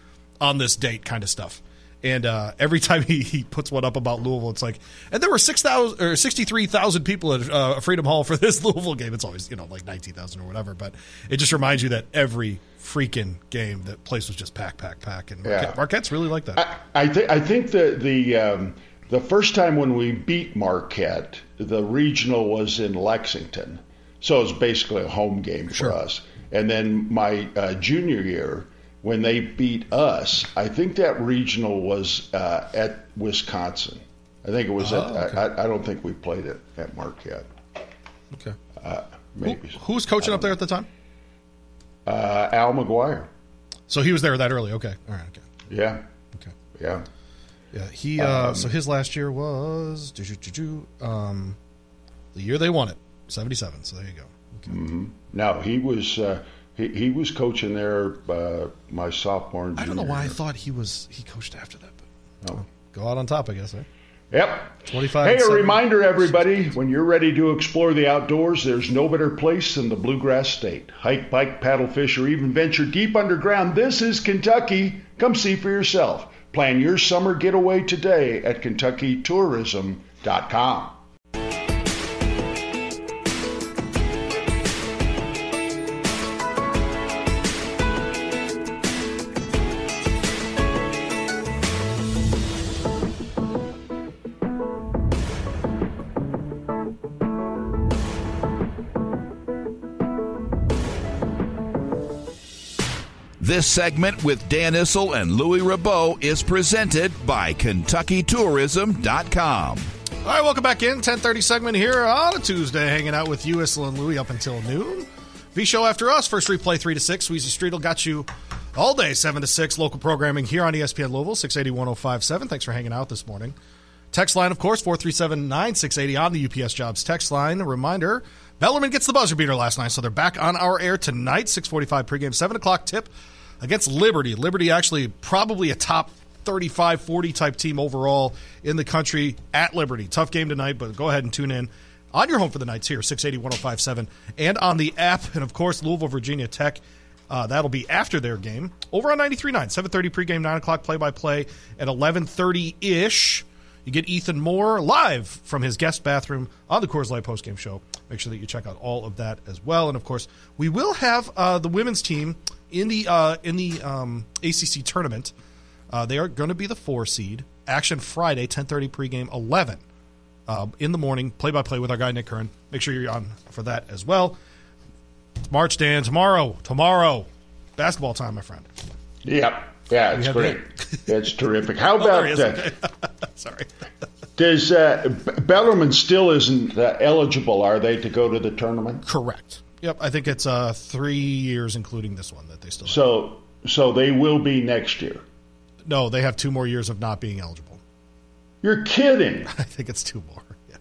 on this date kind of stuff and uh, every [LAUGHS] time he, he puts one up about Louisville, it's like, and there were six thousand or sixty three thousand people at uh, Freedom Hall for [LAUGHS] this Louisville game. It's always you know like nineteen thousand or whatever, but it just reminds you that every freaking game that place was just pack, pack, pack, and Marquette, yeah. Marquette's really like that. I, I think I think that the um, the first time when we beat Marquette, the regional was in Lexington, so it was basically a home game for sure. us. And then my uh, junior year when they beat us. I think that regional was uh, at Wisconsin. I think it was oh, at. Okay. I, I, don't think we played it at Marquette. Okay. Uh, maybe. Who, who, was coaching up there at the time? Uh, Al McGuire. So he was there that early. Okay. All right. Okay. Yeah. Okay. Yeah. Yeah. He. Uh, um, so his last year was um, the year they won it, seventy-seven. So there you go. Okay. Mm-hmm. No, he was. He, he was coaching there uh, my sophomore. And I don't know why year. I thought he was he coached after that. But oh. go out on top, I guess. Right? Yep. 25 Hey, a reminder, everybody, when you're ready to explore the outdoors, there's no better place than the Bluegrass State. Hike, bike, paddle, fish, or even venture deep underground. This is Kentucky. Come see for yourself. Plan your summer getaway today at KentuckyTourism.com. This segment with Dan Issel and Louis Rabot is presented by KentuckyTourism.com. All right, welcome back in. 1030 segment here on a Tuesday, hanging out with you, Issel and Louis, up until noon. V show after us. First replay 3 to 6. Weezy Streetel got you all day, 7 to 6. Local programming here on ESPN Louisville, 680 1057. Thanks for hanging out this morning. Text line, of course, 437 9680 on the UPS Jobs text line. Reminder Bellarmine gets the buzzer beater last night, so they're back on our air tonight, 645 pregame, 7 o'clock tip against Liberty. Liberty actually probably a top 35 40 type team overall in the country at Liberty. Tough game tonight, but go ahead and tune in on your home for the Knights here, 680 1057, and on the app. And of course, Louisville, Virginia Tech. Uh, that'll be after their game over on 93.9, 7:30 pregame, 9 o'clock play-by-play at 11:30 ish. You get Ethan Moore live from his guest bathroom on the Coors Light postgame show. Make sure that you check out all of that as well. And of course, we will have uh, the women's team in the uh, in the um, ACC tournament. Uh, they are going to be the four seed. Action Friday, 10:30 pregame, 11 uh, in the morning. Play by play with our guy Nick Kern. Make sure you're on for that as well. It's March Dan tomorrow. Tomorrow, basketball time, my friend. Yep. Yeah, it's great. It's terrific. [LAUGHS] How Oh, about uh, [LAUGHS] [LAUGHS] Sorry. does uh, B- Bellarmine still isn't uh, eligible? Are they to go to the tournament? Correct. Yep, I think it's uh, three years, including this one, that they still have. So, so they will be next year. No, they have two more years of not being eligible. You're kidding? [LAUGHS] I think it's two more. Yeah.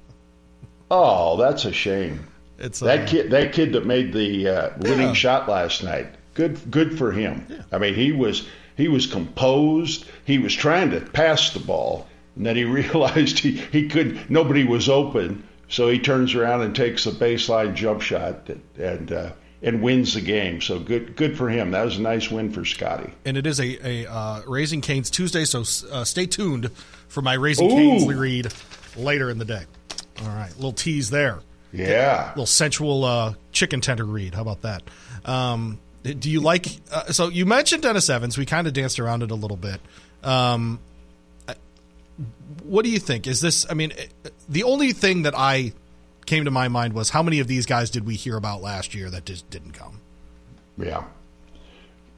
Oh, that's a shame. It's uh, That kid, that kid that made the uh, winning Yeah. shot last night. Good, good for him. I mean, he was he was composed. He was trying to pass the ball, and then he [LAUGHS] realized he he could. Nobody was open, so he turns around and takes a baseline jump shot and and, uh, and wins the game. So good, good for him. That was a nice win for Scotty. and it is a, a uh, Raising Canes Tuesday, so uh, stay tuned for my Raising Ooh. Canes read later in the day. All right, little tease there. Yeah. little sensual uh, chicken tender read. How about that? Um, do you like? Uh, so you mentioned Dennis Evans. We kind of danced around it a little bit. Um, what do you think? Is this? I mean, the only thing that I came to my mind was how many of these guys did we hear about last year that just didn't come? Yeah.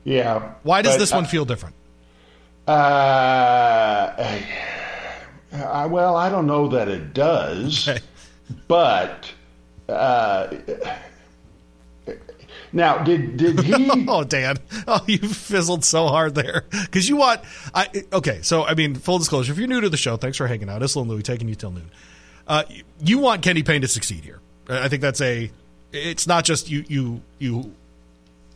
Yeah. Why does But, this one feel different? Uh, uh, well, I don't know that it does, Okay. but uh, now did did he? [LAUGHS] Oh, Dan! Oh, you fizzled so hard there because you want. I okay. So I mean, full disclosure: if you're new to the show, thanks for hanging out. And Louie taking you till noon. Uh, you want Kenny Payne to succeed here. I think that's a. It's not just you. You you.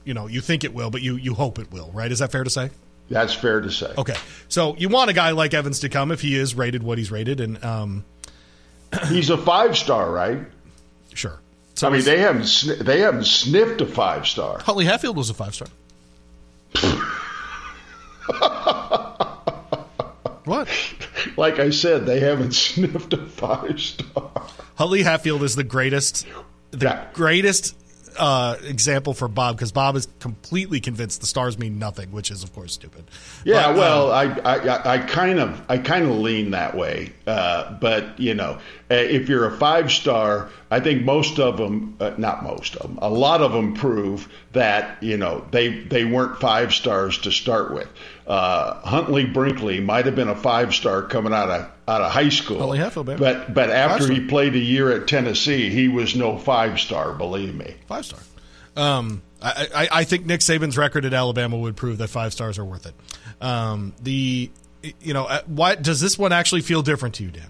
You know, you think it will, but you you hope it will. Right? Is that fair to say? That's fair to say. Okay. So you want a guy like Evans to come if he is rated what he's rated, and um, He's a five star, right? sure. So I mean, they haven't sn- they haven't sniffed a five star. Huntley Hatfield was a five star. [LAUGHS] what? Like I said, they haven't [LAUGHS] sniffed a five star. Huntley Hatfield is the greatest, the Yeah. greatest uh, example for Bob because Bob is completely convinced the stars mean nothing, which is of course stupid. Yeah, But, well, uh, I, I I kind of I kind of lean that way, uh, but you know, uh, if you're a five star, I think most of them, uh, not most of them, a lot of them prove that you know they they weren't five stars to start with. Uh, Huntley Brinkley might have been a five star coming out of out of high school, Huntley Hatfield, baby. but but after he played a year at Tennessee, he was no five star. Believe me. five star. Um, I, I, I think Nick Saban's record at Alabama would prove that five stars are worth it. Um, the you know uh, why does this one actually feel different to you, Dan?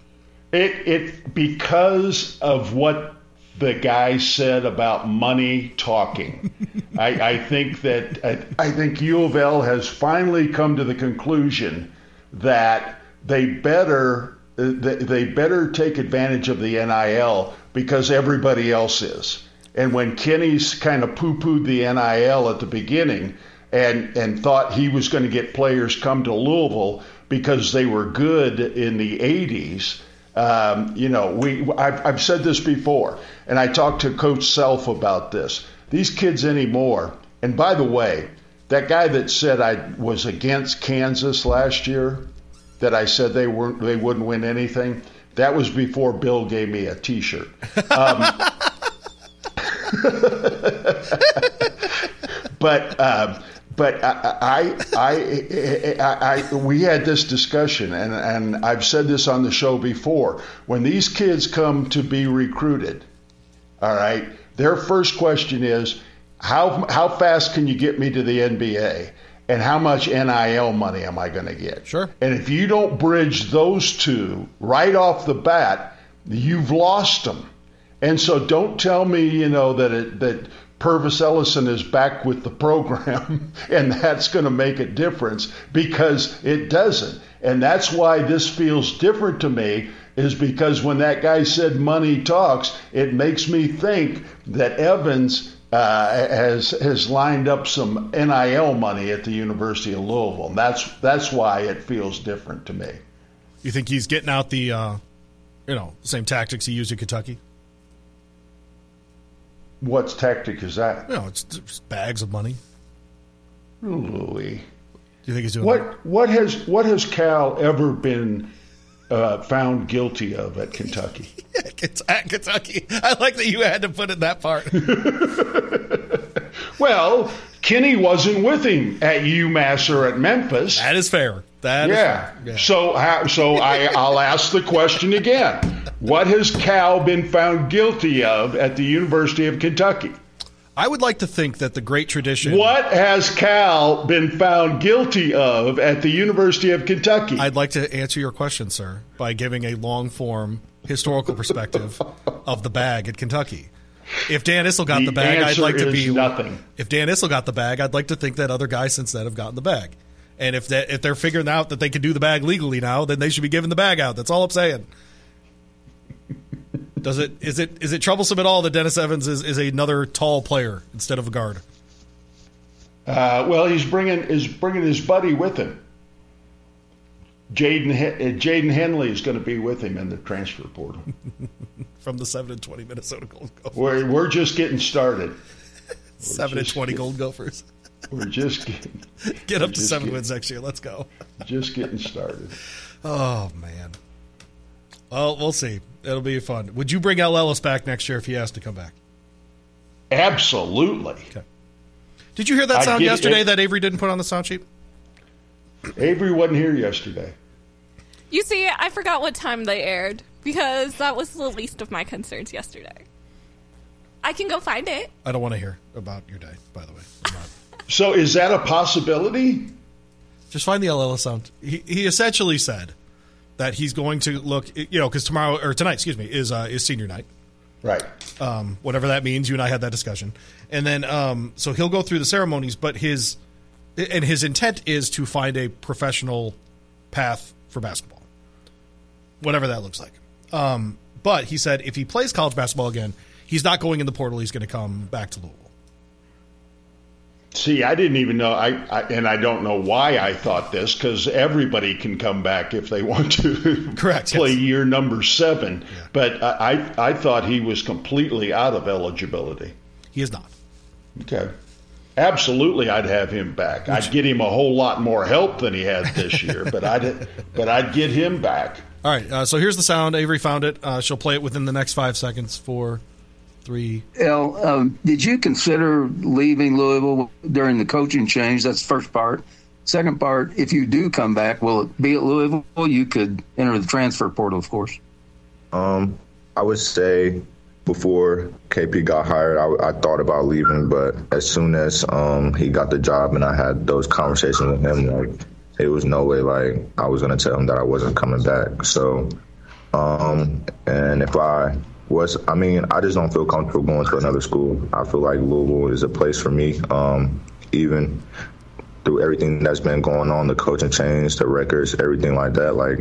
It it because of what the guy said about money talking. [LAUGHS] I, I think that I, I think U of L has finally come to the conclusion that they better uh, they better take advantage of the NIL because everybody else is. And when Kenny's kind of poo-pooed the NIL at the beginning and and thought he was going to get players come to Louisville because they were good in the 80s, um, you know, we I've, I've said this before, and I talked to Coach Self about this. These kids anymore, and by the way, that guy that said I was against Kansas last year, that I said they weren't they wouldn't win anything. That was before Bill gave me a T-shirt. Um, [LAUGHS] but uh, but I, I, I, I, we had this discussion, and, and I've said this on the show before. When these kids come to be recruited, all right, their first question is, how how fast can you get me to the NBA? And how much NIL money am I going to get? Sure. And if you don't bridge those two right off the bat, you've lost them. And so don't tell me, you know, that it, that Pervis Ellison is back with the program, [LAUGHS] and that's going to make a difference because it doesn't. And that's why this feels different to me, is because when that guy said money talks, it makes me think that Evans uh, has has lined up some NIL money at the University of Louisville. And that's that's why it feels different to me. You think he's getting out the, uh, you know, same tactics he used in Kentucky? What tactic is that? You know, it's just bags of money. Louis. Do you think he's doing what that? what has what has Cal ever been uh, found guilty of at Kentucky? [LAUGHS] it's at Kentucky. I like that you had to put in that part. [LAUGHS] well, Kenny wasn't with him at UMass or at Memphis. That is fair. That yeah. Yeah. So so I I'll ask the question again. What has Cal been found guilty of at the University of Kentucky? I would like to think that the great tradition. What has Cal been found guilty of at the University of Kentucky? I'd like to answer your question, sir, by giving a long form historical perspective of the bag at Kentucky. If Dan Issel got the, the bag, I'd like to be nothing. If Dan Issel got the bag, I'd like to think that other guys since then have gotten the bag. And if that if they're figuring out that they can do the bag legally now, then they should be giving the bag out. That's all I'm saying. Does it is it is it troublesome at all that Dennis Evans is, is another tall player instead of a guard? Uh, well, he's bringing is bringing his buddy with him. Jaden uh, Jaden Henley is going to be with him in the transfer portal [LAUGHS] from the seven and twenty Minnesota Gold Gophers. We're we're just getting started. [LAUGHS] Seven and twenty Gold Gophers. We're just [LAUGHS] getting get up to seven getting, wins next year. Let's go. just getting started. [LAUGHS] Oh man. Well, we'll see. It'll be fun. Would you bring El Ellis back next year if he has to come back? Absolutely. Okay. Did you hear that sound yesterday it, that Avery didn't put on the sound sheet? Avery wasn't here yesterday. You see, I forgot what time they aired because that was the least of my concerns yesterday. I can go find it. I don't want to hear about your day, by the way. So is that a possibility? Just find the Ellis sound. He, he essentially said that he's going to look, you know, because tomorrow or tonight, excuse me, is uh, is senior night. Right. Um, whatever that means. You and I had that discussion, and then um, so he'll go through the ceremonies, but his and his intent is to find a professional path for basketball, whatever that looks like. Um, but he said if he plays college basketball again, he's not going in the portal. He's going to come back to Louisville. See, I didn't even know. I, I and I don't know why I thought this because everybody can come back if they want to. [LAUGHS] Correct. play yes. year number seven, yeah. but I I thought he was completely out of eligibility. He is not. Okay. Absolutely, I'd have him back. I'd get him a whole lot more help than he had this year, [LAUGHS] but I'd but I'd get him back. All right. Uh, so here's the sound. Avery found it. Uh, she'll play it within the next five seconds for three. El, um, did you consider leaving Louisville during the coaching change? That's the first part. Second part, if you do come back, will it be at Louisville? You could enter the transfer portal, of course. Um, I would say before KP got hired, I, I, thought about leaving, but as soon as um, he got the job and I had those conversations with him, like it was no way like I was gonna tell him that I wasn't coming back. So, um, and if I was, I mean, I just don't feel comfortable going to another school. I feel like Louisville is a place for me. Um, even through everything that's been going on, the coaching change, the records, everything like that. Like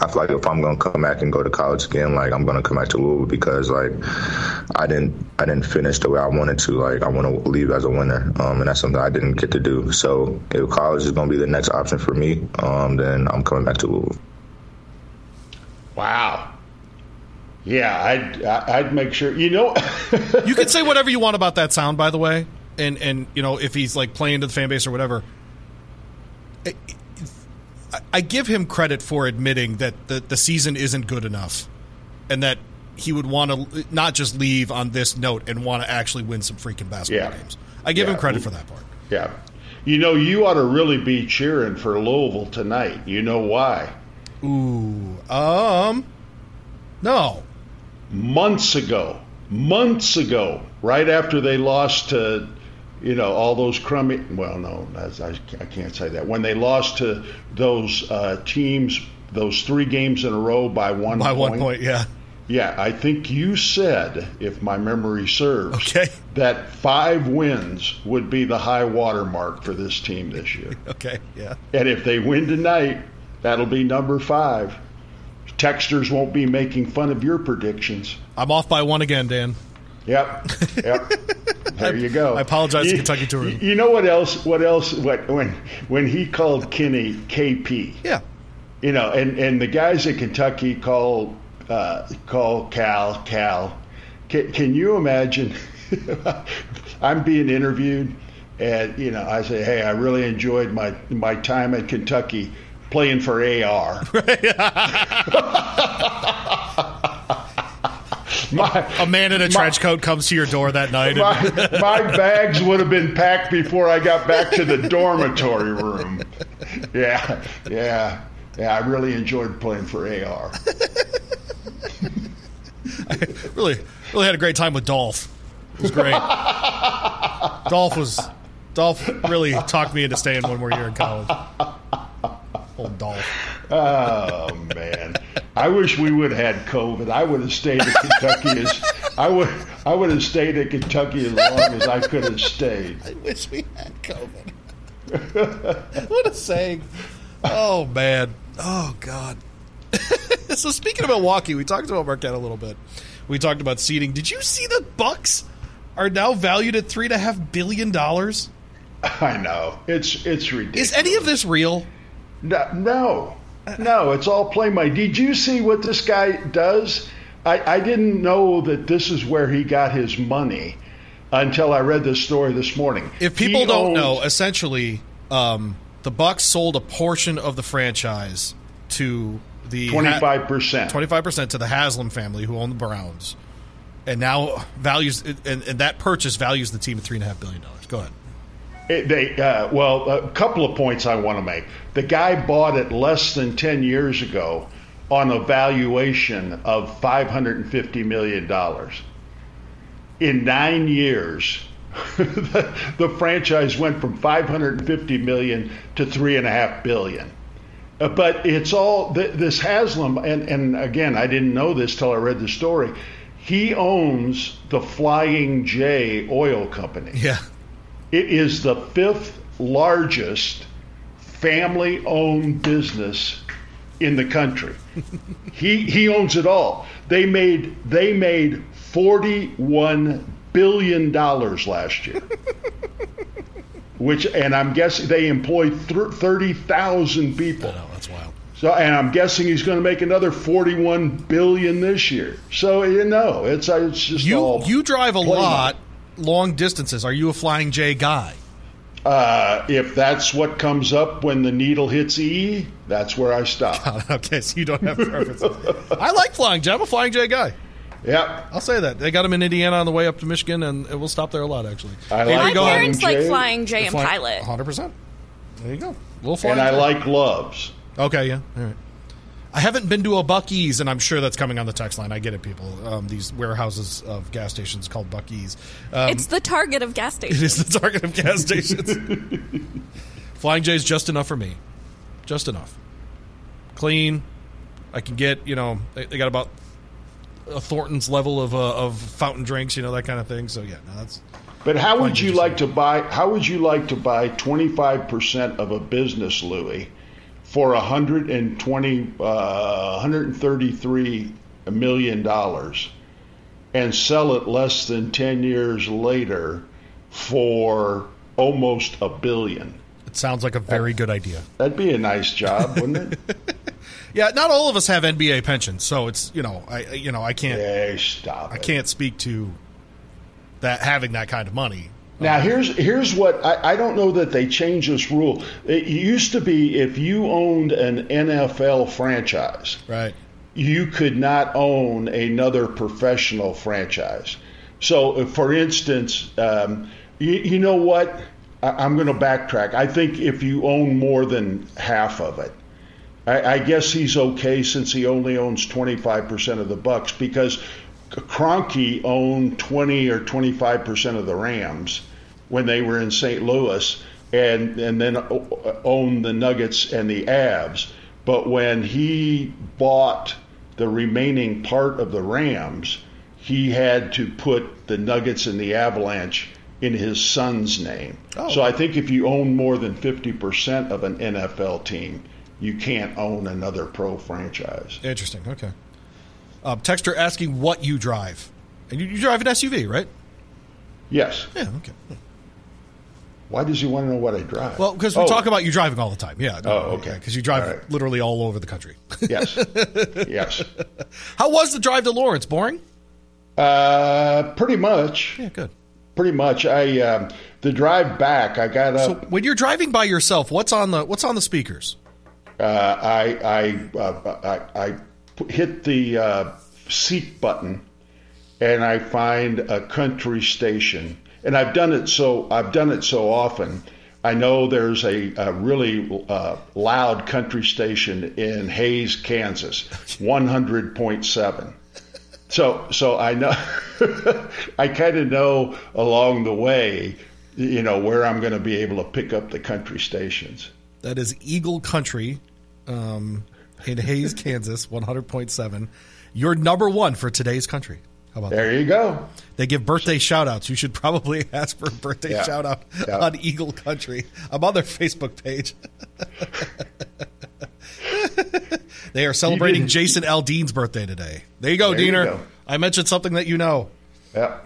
I feel like if I'm gonna come back and go to college again, like I'm gonna come back to Louisville because like I didn't I didn't finish the way I wanted to. Like I want to leave as a winner, um, and that's something I didn't get to do. So if college is gonna be the next option for me, um, then I'm coming back to Louisville. Wow. Yeah, I'd I'd make sure. You know, [LAUGHS] you can say whatever you want about that sound, by the way, and and you know if he's like playing to the fan base or whatever. I give him credit for admitting that the, the season isn't good enough and that he would want to not just leave on this note and want to actually win some freaking basketball Yeah. games. I give Yeah. him credit for that part. yeah. You know, you ought to really be cheering for Louisville tonight. You know why? Ooh, um, no. Months ago, months ago, right after they lost to, you know, all those crummy. Well, no, I, I can't say that. When they lost to those uh, teams, those three games in a row by one By point. one point, yeah. Yeah, I think you said, if my memory serves, Okay. that five wins would be the high water mark for this team this year. [LAUGHS] Okay, yeah. And if they win tonight, that'll be number five. Texters won't be making fun of your predictions. I'm off by one again, Dan. Yep. Yep. [LAUGHS] There you go. I apologize to Kentucky Tourism. You know what else? What else? What when when he called Kenny KP? Yeah. You know, and and the guys at Kentucky call uh, call Cal Cal. Can, can you imagine? [LAUGHS] I'm being interviewed, and you know, I say, "Hey, I really enjoyed my my time at Kentucky playing for AR." [LAUGHS] my, A man in a trench coat comes to your door that night. And, my, my bags would have been packed before I got back to the dormitory room. Yeah, yeah, yeah. I really enjoyed playing for AR. [LAUGHS] really, really had a great time with Dolph. It was great. [LAUGHS] Dolph was Dolph really talked me into staying one more year in college. Old Dolph. Oh man, I wish we would have had COVID. I would have stayed at Kentucky as I would. I would have stayed at Kentucky as long as I could have stayed. I wish we had COVID. [LAUGHS] what a saying. Oh man. Oh god. [LAUGHS] so speaking of Milwaukee, we talked about Marquette a little bit. We talked about seeding. Did you see the Bucks are now valued at three and a half billion dollars? I know it's it's ridiculous. Is any of this real? No, no, no, it's all play money. Did you see what this guy does? I, I didn't know that this is where he got his money until I read this story this morning. If people He don't owns- know, essentially, um, the Bucks sold a portion of the franchise to the 25%. twenty five percent to the Haslam family, who own the Browns, and now values and, and that purchase values the team at three and a half billion dollars. Go ahead. It- they uh, well, a couple of points I want to make. The guy bought it less than ten years ago on a valuation of five hundred and fifty million dollars. In nine years, the, [LAUGHS] the franchise went from five hundred and fifty million to three and a half billion. Uh, But it's all th- this Haslam, and, and again, I didn't know this till I read the story. He owns the Flying J oil company. Yeah, It is the fifth largest family owned business in the country. [LAUGHS] he he owns it all. They made they made 41 billion dollars last year. [LAUGHS] Which and I'm guessing they employ 30,000 people. no, that's wild. So, and I'm guessing he's going to make another 41 billion this year. So, you know, it's it's just You all you drive a lot, long distances. Are you a Flying J guy? Uh, if that's what comes up when the needle hits E, that's where I stop. [LAUGHS] okay, so you don't have preferences. I like Flying J. I'm a Flying J guy. Yep. I'll say that. They got him in Indiana on the way up to Michigan, and we'll stop there a lot, actually. I Avery, like My parents Flying like Flying J and Pilot. 100%. There you go. Little Flying And I J. like gloves. Okay, yeah. All right. I haven't been to a Buc-ee's, and I'm sure that's coming on the text line. I get it, people. Um, these warehouses of gas stations called Buc-ee's. Um, it's the target of gas stations. [LAUGHS] It is the target of gas [LAUGHS] stations. Flying J is just enough for me. Just enough. Clean. I can get, you know, they, they got about a Thornton's level of, uh, of fountain drinks, you know, that kind of thing. So, yeah, no, that's. But how would you like to buy? How would you like to buy 25% of a business, Louis, for 120, uh, 133 million dollars and sell it less than 10 years later for almost a billion. It sounds like a very good idea. That'd be a nice job, wouldn't it? [LAUGHS] Yeah, not all of us have NBA pensions, so it's you know I you know I can't Hey, stop I it. can't speak to that having that kind of money. Now here's here's what I, I don't know that they changed this rule. It used to be if you owned an NFL franchise, Right. you could not own another professional franchise. So, for instance, um, you, you know what? I, I'm going to backtrack. I think if you own more than half of it, I, I guess he's okay since he only owns 25% of the Bucks because Kroenke owned 20 or 25% of the Rams when they were in St. Louis, and and then owned the Nuggets and the Avs. But when he bought the remaining part of the Rams, he had to put the Nuggets and the Avalanche in his son's name. Oh. So I think if you own more than 50% of an NFL team, you can't own another pro franchise. Interesting. Okay. Uh, texter asking what you drive, and you, you drive an SUV, right? Yes. Yeah. Okay. Why does he want to know what I drive? Well, because we Oh, talk about you driving all the time. Yeah. Oh, okay. Because you drive All right. literally all over the country. [LAUGHS] Yes. yes. [LAUGHS] How was the drive to Lawrence? Boring? Uh, pretty much. Yeah. Good. Pretty much. I um, the drive back. I got up. So when you're driving by yourself, what's on the what's on the speakers? uh, I I, uh, I I hit the uh, seat button, and I find a country station. And I've done it so I've done it so often. I know there's a, a really uh, loud country station in Hays, Kansas, 100.7. So so I know [LAUGHS] I kind of know along the way, you know, where I'm going to be able to pick up the country stations. That is Eagle Country um, in Hays, Kansas, 100.7. You're number one for today's country. How about that? There you go. They give birthday shout outs. You should probably [LAUGHS] ask for a birthday Yeah. shout out Yeah. on Eagle Country. I'm on their Facebook page. [LAUGHS] they are celebrating Jason Aldean's birthday today. There you go, There you Deener. go. I mentioned something that you know. Yeah.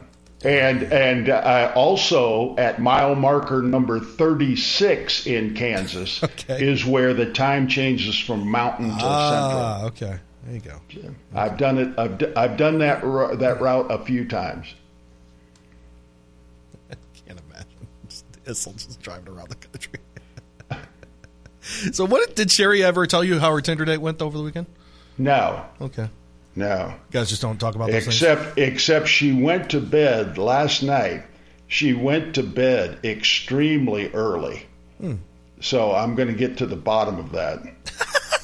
And and uh, also at mile marker number 36 in Kansas [LAUGHS] Okay. is where the time changes from mountain to Ah, okay. There you go. central. I've done it. I've, d- I've done that ru- that route a few times. [LAUGHS] I can't imagine. Just Issel just driving around the country. [LAUGHS] so, what did Sherry ever tell you how her Tinder date went over the weekend? No, Okay. no. You guys just don't talk about those things. Except except she went to bed last night. She went to bed extremely early. Hmm. So I'm going to get to the bottom of that [LAUGHS]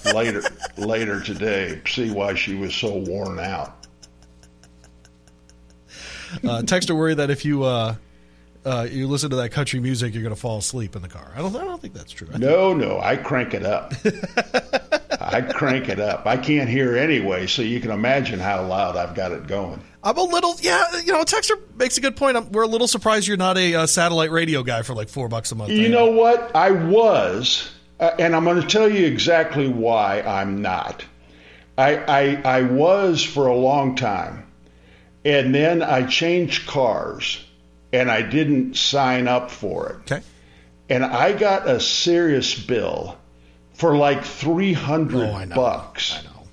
later later today. See why she was so worn out. Uh, texter worried that if you uh, uh, you listen to that country music, you're going to fall asleep in the car. I don't. I don't think that's true. I think- No, no, I crank it up. [LAUGHS] I crank it up. I can't hear anyway, so you can imagine how loud I've got it going. I'm a little. Yeah, you know, texter makes a good point. I'm, we're a little surprised you're not a uh, satellite radio guy for like four bucks a month. You know what? I was, uh, and I'm going to tell you exactly why I'm not. I, I I was for a long time, and then I changed cars, and I didn't sign up for it, Okay. and I got a serious bill for like three hundred Oh, I know. bucks. I know.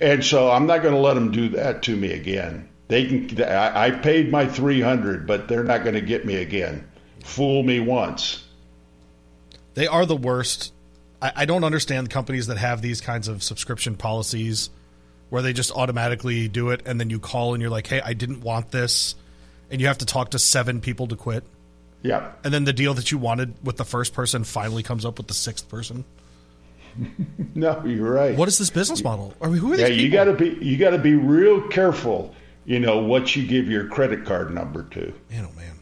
And so I'm not going to let them do that to me again. They can. I, I paid my 300, but they're not going to get me again. Fool me once. They are the worst. I, I don't understand companies that have these kinds of subscription policies where they just automatically do it and then you call and you're like, hey, I didn't want this. And you have to talk to seven people to quit. Yeah. And then the deal that you wanted with the first person finally comes up with the sixth person. [LAUGHS] No, you're right. What is this business model? I mean, who are yeah, these you got to be. You got to be real careful. You know what you give your credit card number to. Man, oh man.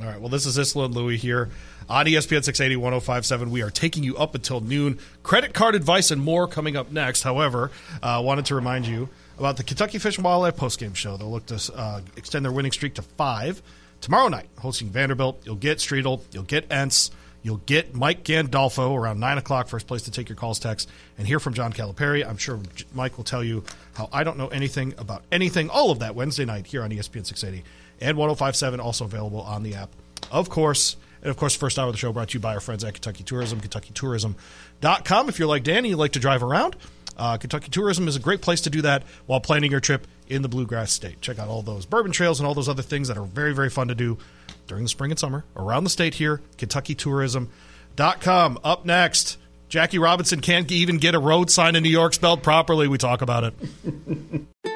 All right. Well, this is Issel and Louie here on ESPN 680 1057. We are taking you up until noon. Credit card advice and more coming up next. However, I uh, wanted to remind you about the Kentucky Fish and Wildlife postgame show. They'll look to uh, extend their winning streak to five tomorrow night, hosting Vanderbilt. You'll get Streetel, you'll get Ents, You'll get Mike Gandolfo around 9 o'clock, first place to take your calls, text, and hear from John Calipari. I'm sure Mike will tell you how I don't know anything about anything, all of that Wednesday night here on ESPN 680 and 1057, also available on the app. Of course, and of course, first hour of the show brought to you by our friends at Kentucky Tourism, KentuckyTourism.com. If you're like Danny, you like to drive around, uh, Kentucky Tourism is a great place to do that while planning your trip in the Bluegrass State. Check out all those bourbon trails and all those other things that are very, very fun to do during the spring and summer around the state here. KentuckyTourism.com. Up next, Jackie Robinson can't even get a road sign in New York spelled properly. We talk about it. [LAUGHS]